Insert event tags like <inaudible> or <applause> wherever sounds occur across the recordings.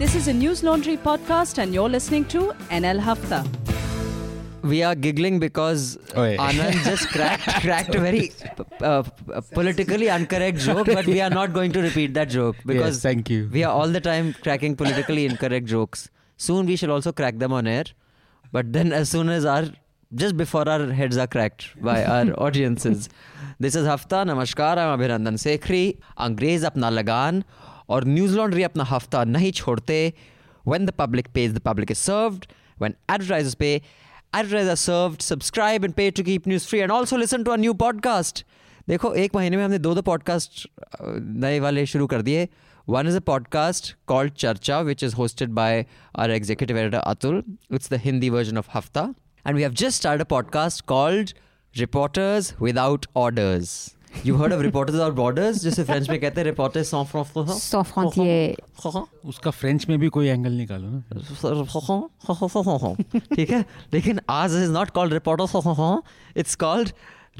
This is a News Laundry podcast, and you're listening to NL Hafta. We are giggling because oh, yeah. Anand just cracked <laughs> cracked a very uh, uh, politically incorrect joke, but we are not going to repeat that joke because yes, thank you. We are all the time cracking politically incorrect jokes. Soon we shall also crack them on air, but then as soon as our just before our heads are cracked by our <laughs> audiences. this is Hafta. Namaskar. I'm Abhinandan Sekri. Angrez apna lagan. और Newslaundry अपना हफ़्ता नहीं छोड़ते। When the public pays the public is when advertisers pay, advertisers are served. Subscribe and pay to keep news free and also listen to a new podcast. देखो, एक महीने में हमने दो दो पॉडकास्ट नए वाले शुरू कर दिए। One is a podcast called Charcha which is hosted by our executive editor Atul it's the Hindi version of Hafta and we have just start a podcast called reporters without orders you heard of reporters without borders जिसे French में कहते हैं reporters sans frontières Sans frontières. उसका French में भी कोई angle निकालो ना ठीक है लेकिन आज is not called reporters it's called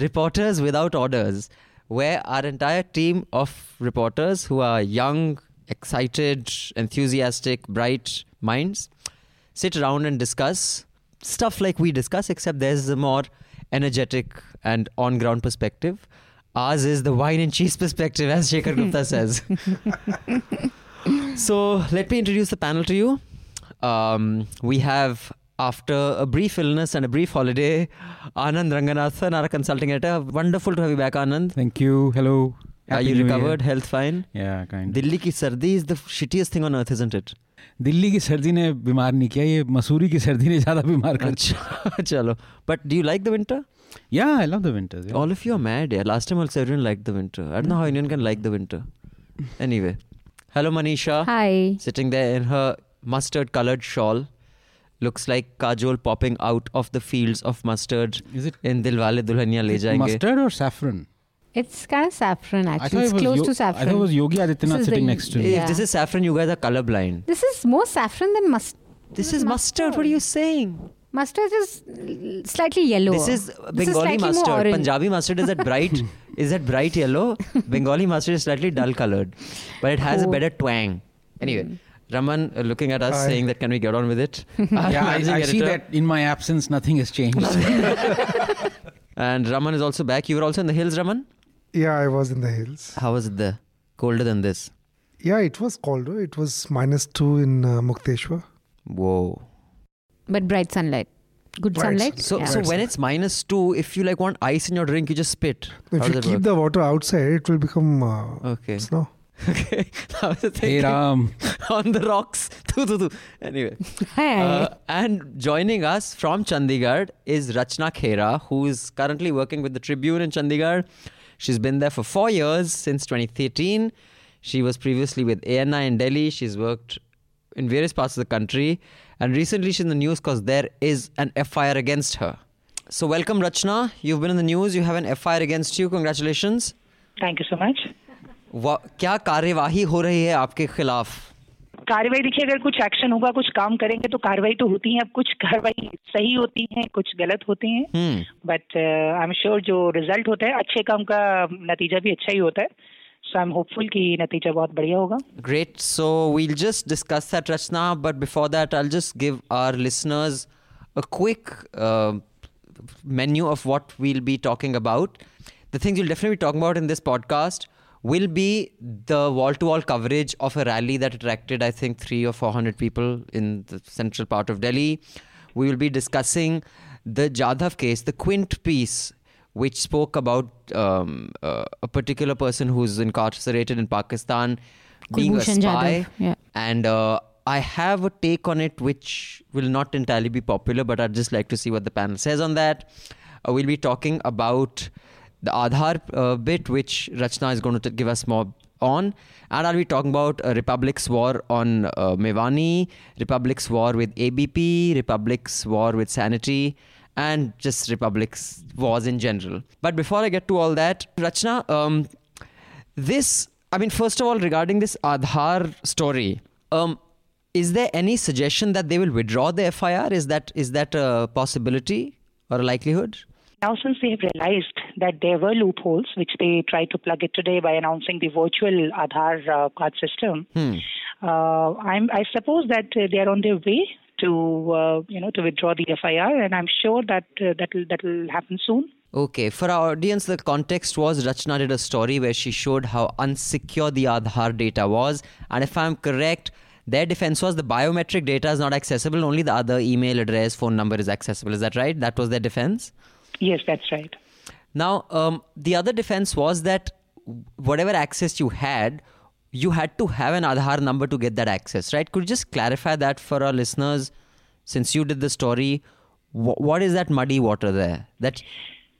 reporters without orders where our entire team of reporters who are young, excited, enthusiastic, bright minds sit around and discuss stuff like we discuss, except there's a more energetic and on ground perspective. Ours is the wine and cheese perspective, as Shekhar Gupta <laughs> says. so let me introduce the panel to you. Um, we have, after a brief illness and a brief holiday, Anand Ranganathan, our consulting editor. Wonderful to have you back, Anand. Thank you hello Are you recovered? Health fine? या kind Delhi की सर्दी is the shittiest thing on earth, isn't it? Delhi की सर्दी ने बीमार नहीं किया ये मसूरी की सर्दी ने ज्यादा बीमार कर अच्छा चलो but do you like the yeah, I love the winter. Yeah. All of you are mad. Yeah. Last time also everyone liked the winter. I don't know how anyone can like the winter. <laughs> Anyway, hello Manisha. Hi. Sitting there in her mustard-colored shawl, looks like Kajol popping out of the fields of mustard. Is it in Dilwale Dulhania Le Jayenge? Mustard or saffron? It's kind of saffron actually. It's it close Yo- to saffron. I thought it was Yogi Adityanath sitting the, next to me. If this is saffron, you guys are colorblind. This is more saffron than mustard. This is mustard. What are you saying? Mustard is slightly yellow. This is Bengali slightly more mustard. Punjabi mustard is that bright <laughs> is that bright yellow. Bengali mustard is slightly dull colored, but it has a Oh. better twang. Anyway, Raman uh, looking at us Hi. saying that can we get on with it? <laughs> Yeah I, I see editor. that in my absence nothing has changed <laughs> And Raman is also back. You were also in the hills, Raman. Yeah, I was in the hills. How was it there? Colder than this? Yeah, it was colder. It was minus two in uh, Mukteshwar. Whoa. But bright sunlight. Good Bright sunlight. So yeah. so when it's minus two, if you like want ice in your drink, you just spit. If you does keep it the water outside, it will become uh, Okay. snow. <laughs> Okay. <laughs> I was hey thinking Ram <laughs> on the rocks. Doo, doo, doo. Anyway. Hi. Uh, and joining us from Chandigarh is Rachna Khera, who is currently working with the Tribune in Chandigarh. She's been there for four years since 2013. She was previously with ANI in Delhi. She's worked in various parts of the country. And recently she's in the news because there is an FIR against her. So, welcome, Rachna. You've been in the news. You have an FIR against you. Congratulations. You so much Wha- क्या कार्यवाही हो रही है आपके खिलाफ कार्रवाई देखिए अगर कुछ एक्शन होगा कुछ काम करेंगे तो कार्रवाई तो होती है अब कुछ कार्रवाई सही होती है कुछ गलत होते हैं hmm but I am sure जो रिज़ल्ट होता है अच्छे काम का नतीजा भी अच्छा ही होता है सो आई एम होपफुल कि नतीजा बहुत बढ़िया होगा Great. So we'll just discuss that, Rachna. But before that, I'll just give our listeners a quick uh, menu of what we'll be talking about. The things we'll definitely be talking about in this podcast will be the wall-to-wall coverage of a rally that attracted, I think, three or four hundred people in the central part of Delhi. We will be discussing the Jadhav case, the Quint piece which spoke about um, uh, a particular person who's incarcerated in Pakistan being a spy. Yeah. And uh, I have a take on it which will not entirely be popular, but I'd just like to see what the panel says on that. Uh, we'll be talking about the Aadhaar uh, bit, which Rachna is going to t- give us more on. And I'll be talking about uh, Republic's war on uh, Mevani, Republic's war with ABP, Republic's war with Sanity, and just Republic's wars in general. But before I get to all that, Rachna, um, this, I mean, first of all, regarding this Aadhaar story, um, is there any suggestion that they will withdraw the FIR? Is that is that a possibility or a likelihood? Now, since they have realized that there were loopholes, which they tried to plug it today by announcing the virtual Aadhaar uh, card system, Uh, I'm, I suppose that uh, they are on their way to, uh, you know, to withdraw the FIR, and I'm sure that uh, that will that will happen soon. Okay, for our audience, the context was Rachna did a story where she showed how unsecure the Aadhaar data was. And if I'm correct, their defense was the biometric data is not accessible, only the other email address, phone number is accessible. Is that right? That was their defense? Yes, that's right. Now, um, the other defense was that whatever access you had, you had to have an Aadhaar number to get that access, right? Could you just clarify that for our listeners? Since you did the story, wh- what is that muddy water there? That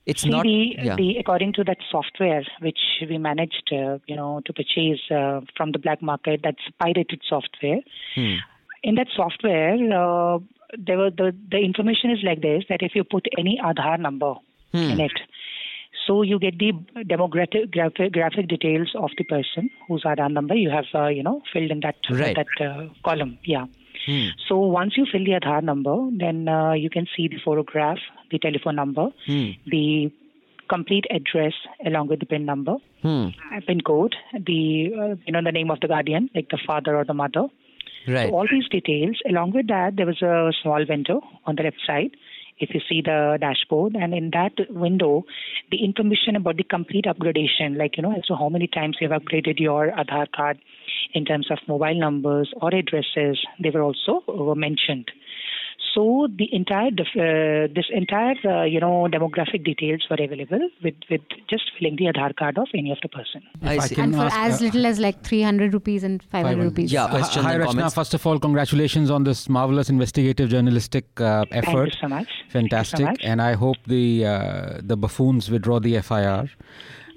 it's See, not. the, yeah. the according to that software which we managed, uh, you know, to purchase uh, from the black market, that's pirated software. Hmm. In that software, uh, there were the the information is like this: that if you put any Aadhaar number Hmm. in it, so you get the demographic graphic, details of the person whose Aadhaar number you have, uh, you know, filled in that Right. that uh, column. Yeah. Hmm. So once you fill the Aadhaar number, then uh, you can see the photograph, the telephone number, Hmm. the complete address along with the PIN number, Hmm. uh, PIN code, the uh, you know the name of the guardian, like the father or the mother. Right. So all these details. Along with that, there was a small window on the left side. If you see the dashboard, and in that window, the information about the complete upgradation, like you know, as to how many times you have upgraded your Aadhaar card, in terms of mobile numbers or addresses, they were also mentioned. So the entire def- uh, this entire uh, you know demographic details were available with with just filling the Aadhaar card of any of the person. I I see. can And for ask, as uh, little as like 300 rupees and 500 rupees. Yeah. Uh, questions Hi, and Rachna. comments? First of all, congratulations on this marvelous investigative journalistic uh, Thank you effort. so much. Thank you so Fantastic. much. And I hope the uh, the buffoons withdraw the FIR.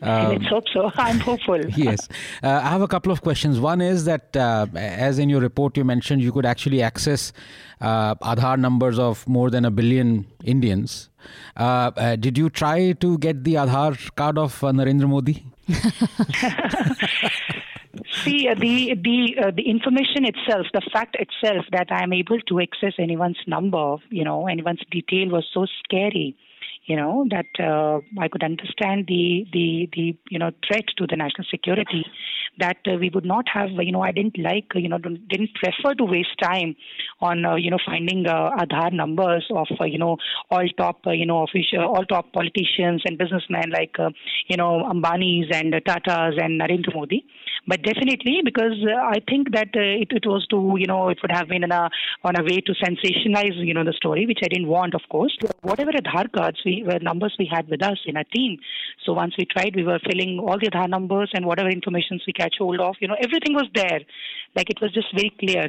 Um, Let's hope so. <laughs> I'm hopeful. <laughs> yes. Uh, I have a couple of questions. One is that, uh, as in your report, you mentioned you could actually access uh, Aadhaar numbers of more than a billion Indians. Uh, uh, did you try to get the Aadhaar card of uh, Narendra Modi? <laughs> See, uh, the the uh, the information itself, the fact itself that I am able to access anyone's number, you know, anyone's detail was so scary, you know, that uh, I could understand the the the you know threat to the national security. That uh, we would not have, you know, I didn't like, you know, didn't prefer to waste time on, uh, you know, finding uh, Aadhaar numbers of, uh, you know, all top, uh, you know, official, uh, all top politicians and businessmen like, you know, Ambani's and Tata's and Narendra Modi. But definitely, because I think that it, it was to, you know, it would have been in a, on a way to sensationalize, you know, the story, which I didn't want, of course. Whatever Aadhaar cards we were numbers we had with us in our team. So once we tried, we were filling all the Aadhaar numbers and whatever information we catch hold of, you know, everything was there. Like it was just very clear.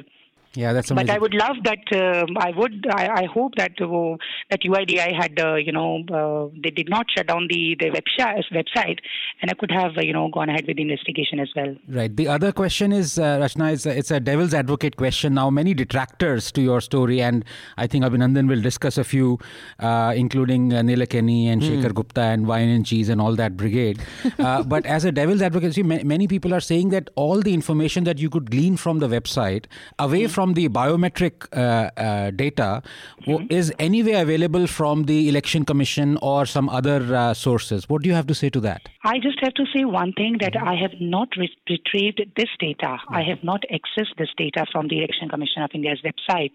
Yeah, that's amazing. But I would love that. um I would. I, I hope that uh, that UIDAI had, uh, you know, uh, they did not shut down the the website, website, and I could have, uh, you know, gone ahead with the investigation as well. Right. The other question is, uh, Rachna, it's a, it's a devil's advocate question. Now, many detractors to your story, and I think Abhinandan will discuss a few, uh, including uh, Nilekani and Shekhar Gupta and Wine and Cheese and all that brigade. Uh, <laughs> but as a devil's advocate, see, ma- many people are saying that all the information that you could glean from the website, away from the biometric uh, uh, data, w- is anyway available from the Election Commission or some other uh, sources. What do you have to say to that? I just have to say one thing that I have not re- retrieved this data. I have not accessed this data from the Election Commission of India's website.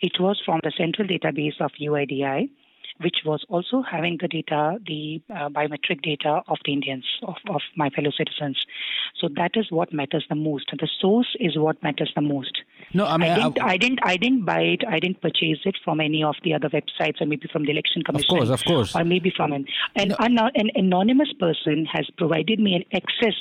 It was from the central database of UIDAI, which was also having the data, the uh, biometric data of the Indians, of, of my fellow citizens. So that is what matters the most. The source is what matters the most. No, I mean, I didn't, uh, I didn't, I didn't buy it. I didn't purchase it from any of the other websites, or maybe from the election commission. Of course, of course. Or maybe from an an, an, an anonymous person has provided me an access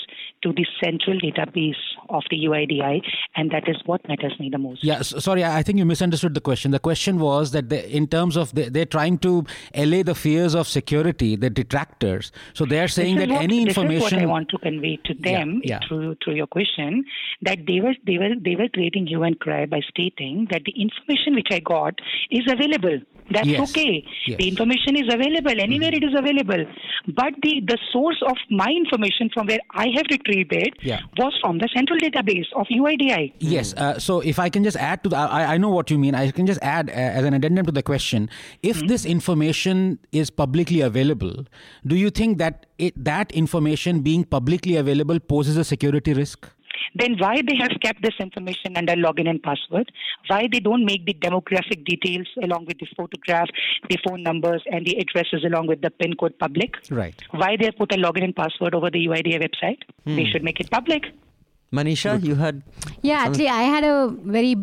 to the central database of the UIDAI, and that is what matters me the most. Yeah, s- sorry, I I think you misunderstood the question. The question was that they, in terms of the, they're trying to allay the fears of security, the detractors. So they are saying that what, any this is what I want to convey to them yeah. through through your question that they were they were they were creating hue and cry by stating that the information which I got is available. That's Yes. okay. Yes. The information is available anywhere it is available. But the the source of my information from where I have retrieved it Yeah. was from the central database of UIDAI. Yes. Uh, so if I can just add to that, I, I know what you mean. I can just add uh, as an addendum to the question: If Mm-hmm. this information is publicly available, do you think that it, that information being publicly available poses a security risk? then why they have kept this information under login and password? Why they don't make the demographic details along with the photograph, the phone numbers, and the addresses along with the PIN code public? Right. Why they have put a login and password over the UIDAI website? They hmm. should make it public. Manisha, you had Yeah, actually, I had a very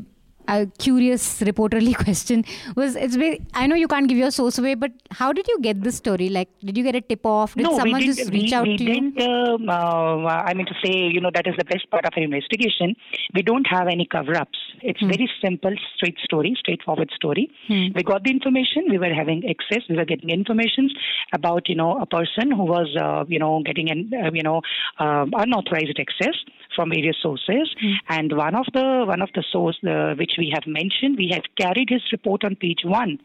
uh, curious reporterly <laughs> question. Was it's very, I know you can't give your source away, but how did you get this story? Like, did you get a tip off? Did no, someone just reach we, out we to you? didn't, um, uh, I mean to say, you know, that is the best part of our investigation. We don't have any cover-ups. It's very simple, straight story, straightforward story. We got the information. We were having access. We were getting information about, you know, a person who was, uh, you know, getting an, uh, you know, um unauthorized access from various sources. And one of the one of the source uh, which we have mentioned, we have carried his report on page one.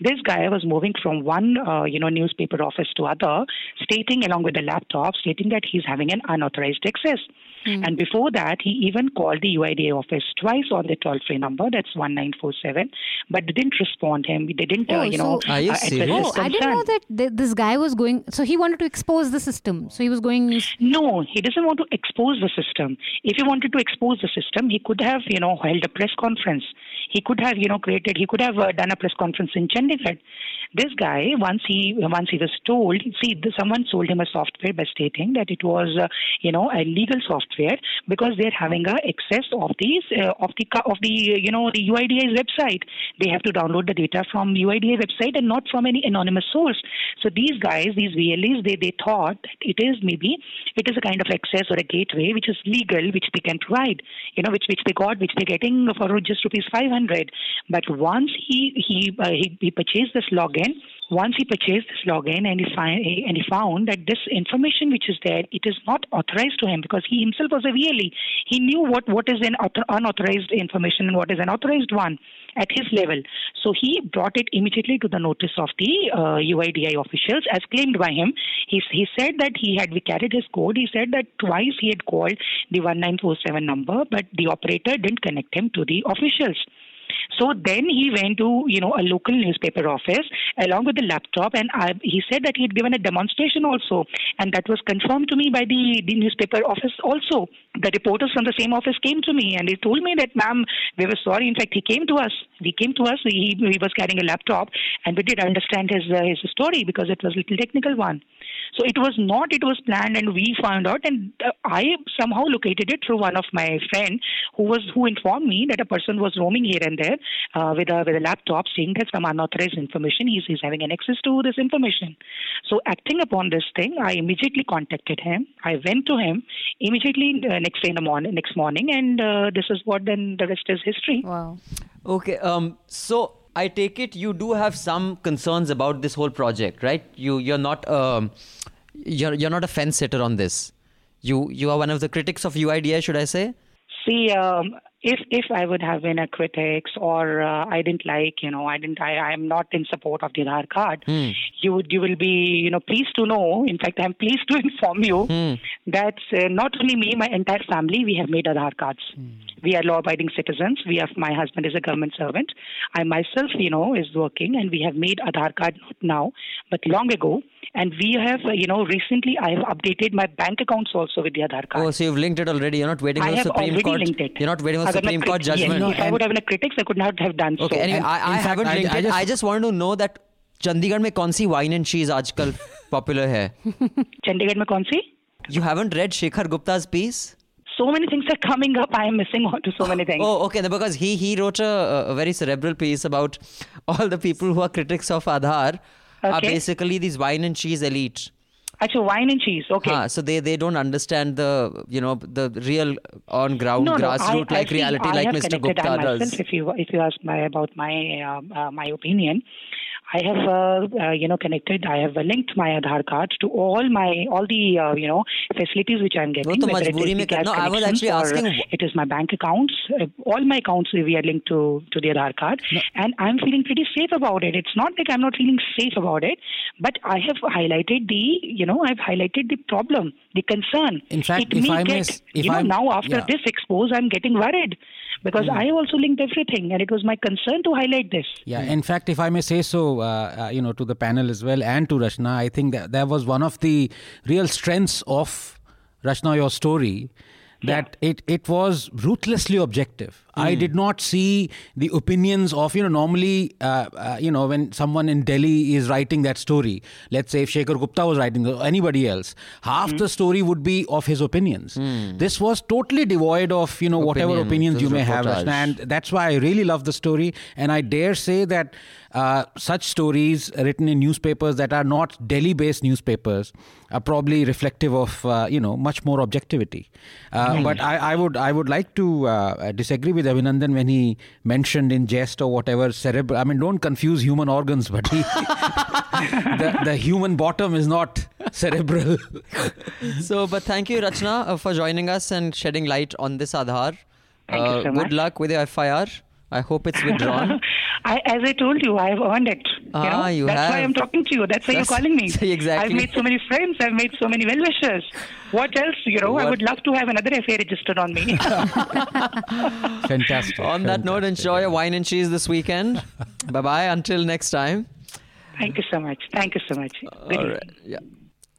This guy was moving from one, uh, you know, newspaper office to other, stating along with the laptop, stating that he's having an unauthorized access. And before that, he even called the UIDAI office twice on the toll-free number, that's 1947, but they didn't respond him. They didn't, uh, Oh, you know, so- Are you uh, serious? Oh, I didn't know that th- this guy was going. So he wanted to expose the system. So he was going. No, he doesn't want to expose the system. If he wanted to expose the system, he could have, you know, held a press conference. He could have, you know, created. He could have uh, done a press conference in Chandigarh. This guy, once he once he was told, see, someone sold him a software by stating that it was, uh, you know, a legal software because they're having a access of these uh, of the of the you know the UIDAI's website. They have to download the data from UIDAI website and not from any anonymous source. So these guys, these VLEs, they they thought it is maybe it is a kind of access or a gateway which is legal, which they can provide, you know, which which they got, which they're getting for just rupees five hundred. But once he he uh, he, he purchased this login, once he purchased this login and he find and he found that this information which is there, it is not authorized to him because he himself was a VLE. He knew what what is an unauthorized information and what is an authorized one at his level. So he brought it immediately to the notice of the uh, UIDAI officials as claimed by him. He, he said that he had, carried his code. He said that twice he had called the 1947 number, but the operator didn't connect him to the officials. So then he went to, you know, a local newspaper office along with the laptop, and I, he said that he had given a demonstration also, and that was confirmed to me by the, the newspaper office also. The reporters from the same office came to me and they told me that, ma'am, we were sorry. In fact, he came to us. He came to us. He, he was carrying a laptop, and we did understand his uh, his story because it was a little technical one. So it was not, it was planned and we found out and uh, I somehow located it through one of my friend who was, who informed me that a person was roaming here and there uh, with a, with a laptop saying that some unauthorized information, he's, he's having an access to this information. So acting upon this thing, I immediately contacted him. I went to him immediately uh, next day in the morning, next morning and uh, this is what then the rest is history. Wow. Okay, um, so I take it you do have some concerns about this whole project, right? You you're not um, you're you're not a fence sitter on this. You you are one of the critics of UIDAI, should I say? See, um, if if I would have been a critic or uh, I didn't like, you know, I didn't, I am not in support of the Aadhaar card. You would you will be, you know, pleased to know. In fact, I'm pleased to <laughs> inform you that uh, not only me, my entire family, we have made Aadhaar cards We are law-abiding citizens. We have my husband is a government servant. I myself, you know, is working, and we have made Aadhaar card not now, but long ago. And we have, uh, you know, recently I have updated my bank accounts also with the Aadhaar card. Oh, so you've linked it already. You're not waiting I for the have Supreme already Court. linked it. You're not waiting for Agar Supreme main Court crit- yes, judgment. if I would have been a critics, I could not have done Okay, so. anyway, And I, I in fact, haven't I- linked I it. just- I just want to know that Chandigarh में कौन सी wine and चीज आजकल popular है <laughs> चंडीगढ़ में कौन सी You haven't read Shekhar Gupta's piece? So many things are coming up. I am missing out to so many things. Oh, okay. Because he he wrote a, a very cerebral piece about all the people who are critics of Aadhaar are basically these wine and cheese elite. Actually, wine and cheese. Okay. Huh, so they, they don't understand the you know the real on ground no, no, grassroots I like reality I like Mr. Gupta I myself, does. If you if you ask my about my uh, uh, my opinion, I have, uh, uh, you know, connected. I have linked my Aadhaar card to all my all the uh, you know facilities which I'm getting. No, it is no, I was actually asking. It is my bank accounts. Uh, all my accounts we are linked to to the Aadhaar card, no. and I'm feeling pretty safe about it. It's not like I'm not feeling safe about it, but I have highlighted the you know I've highlighted the problem, the concern. In fact, it if I get, if you I'm, now after yeah. this expose, I'm getting worried because I also linked everything, and it was my concern to highlight this. Yeah, in fact, if I may say so, uh, uh, you know, to the panel as well and to Rachna, I think that that was one of the real strengths of Rachna, your story, that it, it was ruthlessly objective. I did not see the opinions of, you know, normally, uh, uh, you know, when someone in Delhi is writing that story, let's say if Shekhar Gupta was writing or anybody else, half the story would be of his opinions. This was totally devoid of, you know, whatever opinions you may have. reportage. Rachna, And that's why I really love the story. And I dare say that uh, such stories written in newspapers that are not Delhi based newspapers are probably reflective of, uh, you know, much more objectivity. Uh, But I, I would I would like to uh, disagree with Abhinandan when he mentioned in jest or whatever cerebral. I mean, don't confuse human organs, but he, <laughs> the, the human bottom is not cerebral. <laughs> So, but thank you, Rachna, uh, for joining us and shedding light on this Aadhaar. Thank you Uh, so good luck with your FIR. I hope it's withdrawn. <laughs> I, as I told you, I have earned it. Ah, you know? you That's why. I'm talking to you. That's why That's- you're calling me. <laughs> exactly. I've made so many friends. I've made so many well-wishers. What else? You know, I would love to have another FA registered on me. <laughs> Fantastic. on that note, enjoy your wine and cheese this weekend. bye bye. Until next time. Thank you so much. Thank you so much. Good All evening. Yeah.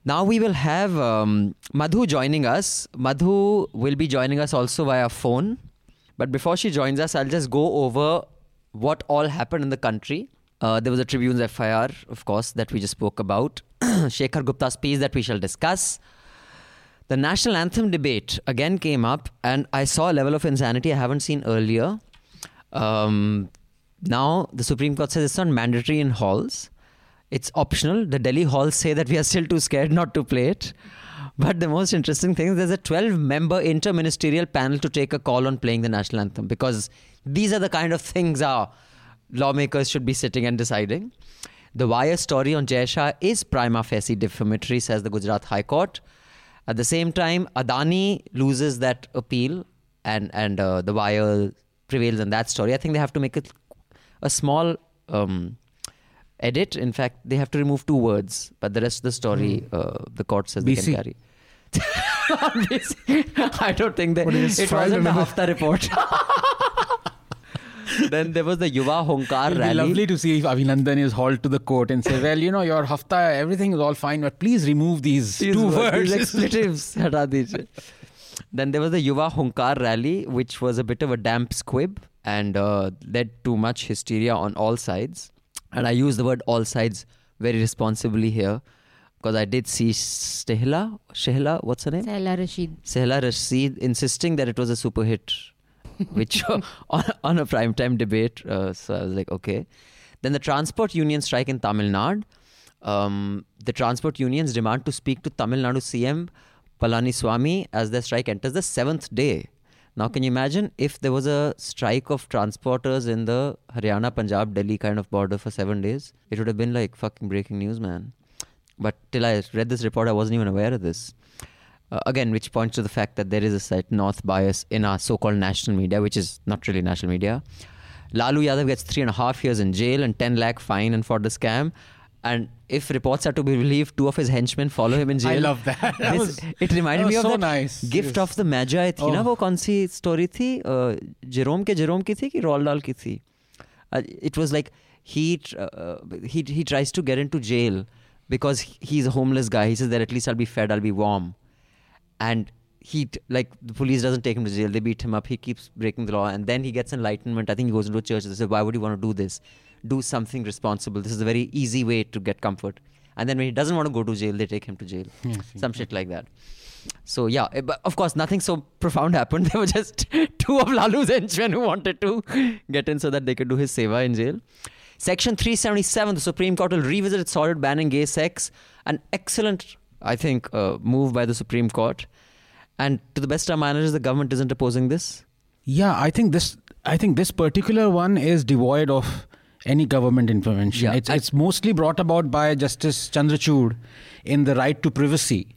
Now we will have um, Madhu joining us. Madhu will be joining us also via phone. But before she joins us, I'll just go over what all happened in the country. Uh, there was a Tribune's FIR, of course, that we just spoke about. <clears throat> Shekhar Gupta's piece that we shall discuss. The national anthem debate again came up, and I saw a level of insanity I haven't seen earlier. Um, now, the Supreme Court says it's not mandatory in halls, it's optional. The Delhi halls say that we are still too scared not to play it. But the most interesting thing is there's a 12 member interministerial panel to take a call on playing the national anthem because these are the kind of things our lawmakers should be sitting and deciding. The wire story on Jay is prima facie defamatory, says the Gujarat High Court. At the same time, Adani loses that appeal, and and uh, the wire prevails in that story. I think they have to make a, a small um, edit. In fact, they have to remove two words, but the rest of the story, mm. uh, the court says BC. they can carry. <laughs> I don't think that it wasn't the Hafta report. <laughs> then there was the Yuva Hunkar It'll rally. lovely to see if Abhinandan is hauled to the court and say, "Well, you know, your hafta, everything is all fine, but please remove these, these two words, <laughs> expletives. Then there was the Yuva Hunkar rally, which was a bit of a damp squib and uh, led to much hysteria on all sides. And I use the word all sides very responsibly here because I did see Stehla, Shehla, what's her name? Saila Rashid. Sehla Rashid insisting that it was a super hit, <laughs> which <laughs> on, on a primetime debate. Uh, so I was like, okay. Then the transport union strike in Tamil Nadu. Um, the transport unions demand to speak to Tamil Nadu CM Palani Palaniswamy as their strike enters the seventh day. Now, can you imagine if there was a strike of transporters in the Haryana, Punjab, Delhi kind of border for seven days? It would have been like fucking breaking news, man. But till I read this report, I wasn't even aware of this. Uh, again, which points to the fact that there is a slight north bias in our so called national media, which is not really national media. Lalu Yadav gets three and a half years in jail and 10 lakh fine and for the scam. And if reports are to be believed, two of his henchmen follow him in jail. I love that. That This- was- it reminded that me was of so that nice. gift Yes. of the Magi थी ना Oh. वो कौन सी story थी uh, Jerome के Jerome की थी कि रोल डाल की थी uh, it was like he tr- uh, he he tries to get into jail because he- he's a homeless guy he says that at least I'll be fed I'll be warm and he t- like the police doesn't take him to jail they beat him up he keeps breaking the law and then he gets enlightenment I think he goes into a church and they say why would you want to do this do something responsible this is a very easy way to get comfort and then when he doesn't want to go to jail they take him to jail some shit like that so yeah, eh, but of course, nothing so profound <laughs> happened. There were just <laughs> two of Lalu's henchmen who wanted to get in so that they could do his seva in jail. Section 377, the Supreme Court will revisit its order banning gay sex. An excellent, I think, uh, move by the Supreme Court. And to the best of my knowledge, the government isn't opposing this. Yeah, I think this. I think this particular one is devoid of any government intervention. Yeah, it's, it's mostly brought about by Justice Chandrachud in the right to privacy,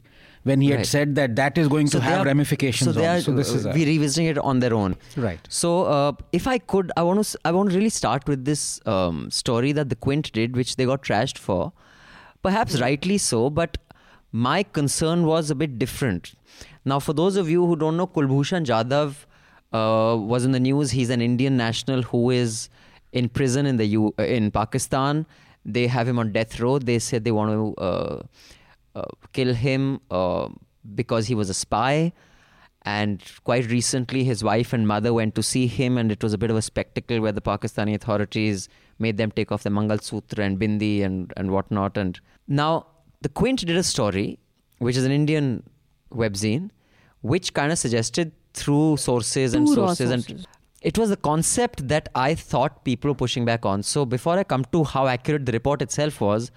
when he had said that that is going to have are- ramifications. So they on. are so this is uh, we revisiting it on their own. Right. So uh, if I could, I want to I want to really start with this um, story that the Quint did, which they got trashed for, perhaps rightly so. But my concern was a bit different. Now, for those of you who don't know, Kulbhushan Jadhav uh, was in the news. He's an Indian national who is in prison in the U- uh, in Pakistan. They have him on death row. They said they want to uh, uh, kill him uh, because he was a spy And quite recently, his wife and mother went to see him, and it was a bit of a spectacle where the Pakistani authorities made them take off the Mangal Sutra and Bindi and, and whatnot. And now, the Quint did a story, which is an Indian webzine, which kind of suggested through sources and raw sources and sources it was a concept that I thought people were pushing back on. So before I come to how accurate the report itself was,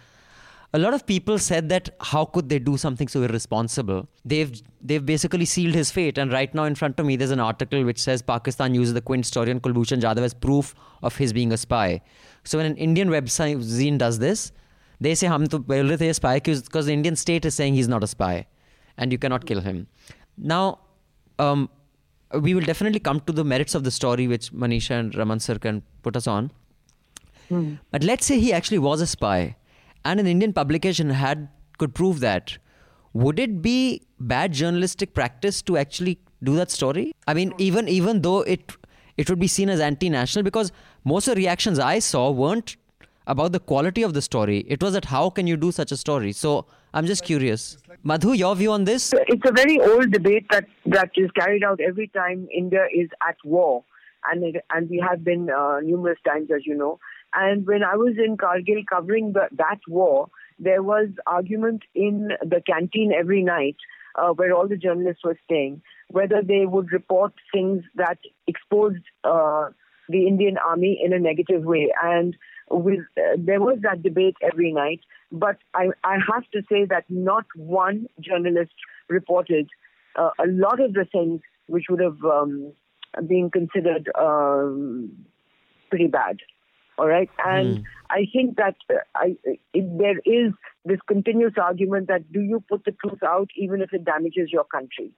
a lot of people said that how could they do something so irresponsible? They've they've basically sealed his fate. And right now in front of me, there's an article which says Pakistan uses the Quint story on Kulbhushan Jadhav as proof of his being a spy. So when an Indian website does this, they say hum is a spy because the Indian state is saying he's not a spy, and you cannot kill him. Now. Um, we will definitely come to the merits of the story, which Manisha and Raman sir can put us on. Hmm. But let's say he actually was a spy, and an Indian publication had could prove that. Would it be bad journalistic practice to actually do that story? I mean, even even though it it would be seen as anti-national, because most of the reactions I saw weren't about the quality of the story. It was that how can you do such a story? So I'm just curious. Madhu, your view on this? It's a very old debate that, that is carried out every time India is at war, and it, and we have been uh, numerous times, as you know. And when I was in Kargil covering the, that war, there was argument in the canteen every night uh, where all the journalists were staying, whether they would report things that exposed uh, the Indian army in a negative way. And with, uh, there was that debate every night. But I, I have to say that not one journalist reported uh, a lot of the things which would have um, been considered um, pretty bad. All right, and I think that uh, I, there is this continuous argument that do you put the truth out even if it damages your country,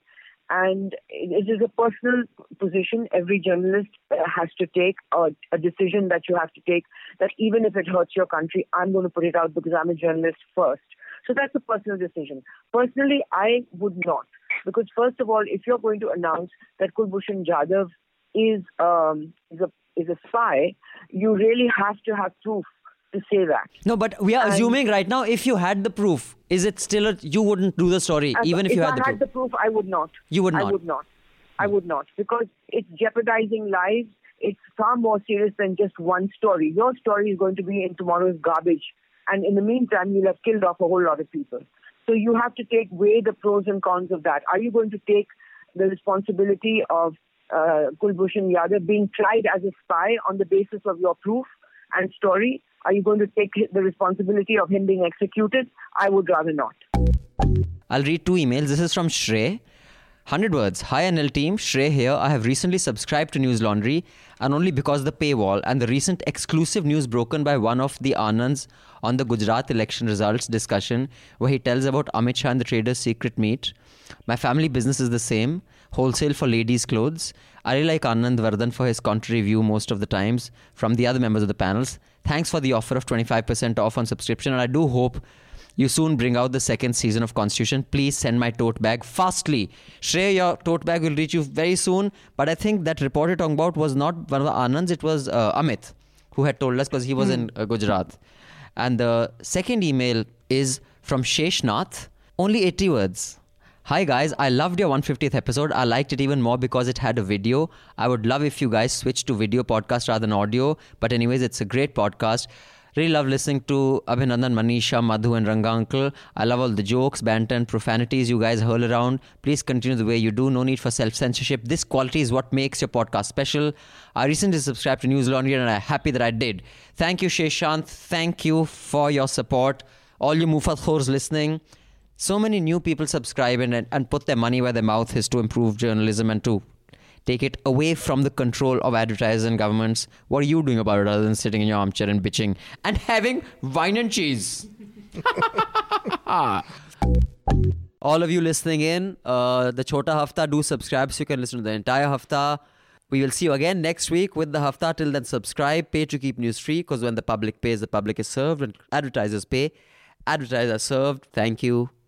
and it is a personal position every journalist uh, has to take, a, a decision that you have to take. That even if it hurts your country, I'm going to put it out because I'm a journalist first. So that's a personal decision. Personally, I would not. Because, first of all, if you're going to announce that Kulbhushan Jadhav is, um, is, a, is a spy, you really have to have proof to say that. No, but we are And- assuming right now if you had the proof, is it still a, you wouldn't do the story even if, you I had the had proof? the proof, I would not. You would not. I would not. I would not because it's jeopardizing lives. It's far more serious than just one story. Your story is going to be in tomorrow's garbage, and in the meantime, you'll have killed off a whole lot of people. So you have to take weigh the pros and cons of that. Are you going to take the responsibility of uh, Kulbhushan Yadav being tried as a spy on the basis of your proof and story? Are you going to take the responsibility of him being executed? I would rather not. I'll read two emails. This is from Shrey. 100 words. Hi NL team, Shrey here. I have recently subscribed to News Laundry and only because the paywall and the recent exclusive news broken by one of the Anands on the Gujarat election results discussion where he tells about Amit Shah and the traders' secret meet. My family business is the same, wholesale for ladies' clothes. I really like Anand Vardhan for his contrary view most of the times from the other members of the panels. Thanks for the offer of 25% off on subscription and I do hope you soon bring out the second season of Constitution. Please send my tote bag fastly. Shrey, your tote bag will reach you very soon. But I think that report you're talking about was not one of the Anands, it was uh, Amit who had told us because he was in uh, Gujarat. And the second email is from Sheshnath, only 80 words. Hi guys, I loved your 150th episode. I liked it even more because it had a video. I would love if you guys switched to video podcast rather than audio. But anyways, it's a great podcast. Really love listening to Abhinandan, Manisha, Madhu, and Ranga Uncle. I love all the jokes, banter, and profanities you guys hurl around. Please continue the way you do. No need for self censorship. This quality is what makes your podcast special. I recently subscribed to News Laundry and I'm happy that I did. Thank you, Sheshant. Thank you for your support. All you Muftkhors listening. So many new people subscribe and, and put their money where their mouth is to improve journalism and to take it away from the control of advertisers and governments. What are you doing about it other than sitting in your armchair and bitching and having wine and cheese? <laughs> All of you listening in, uh, the Chota Hafta, do subscribe so you can listen to the entire Hafta. We will see you again next week with the Hafta. Till then, subscribe, pay to keep news free because when the public pays, the public is served, and advertisers pay, advertisers served. Thank you.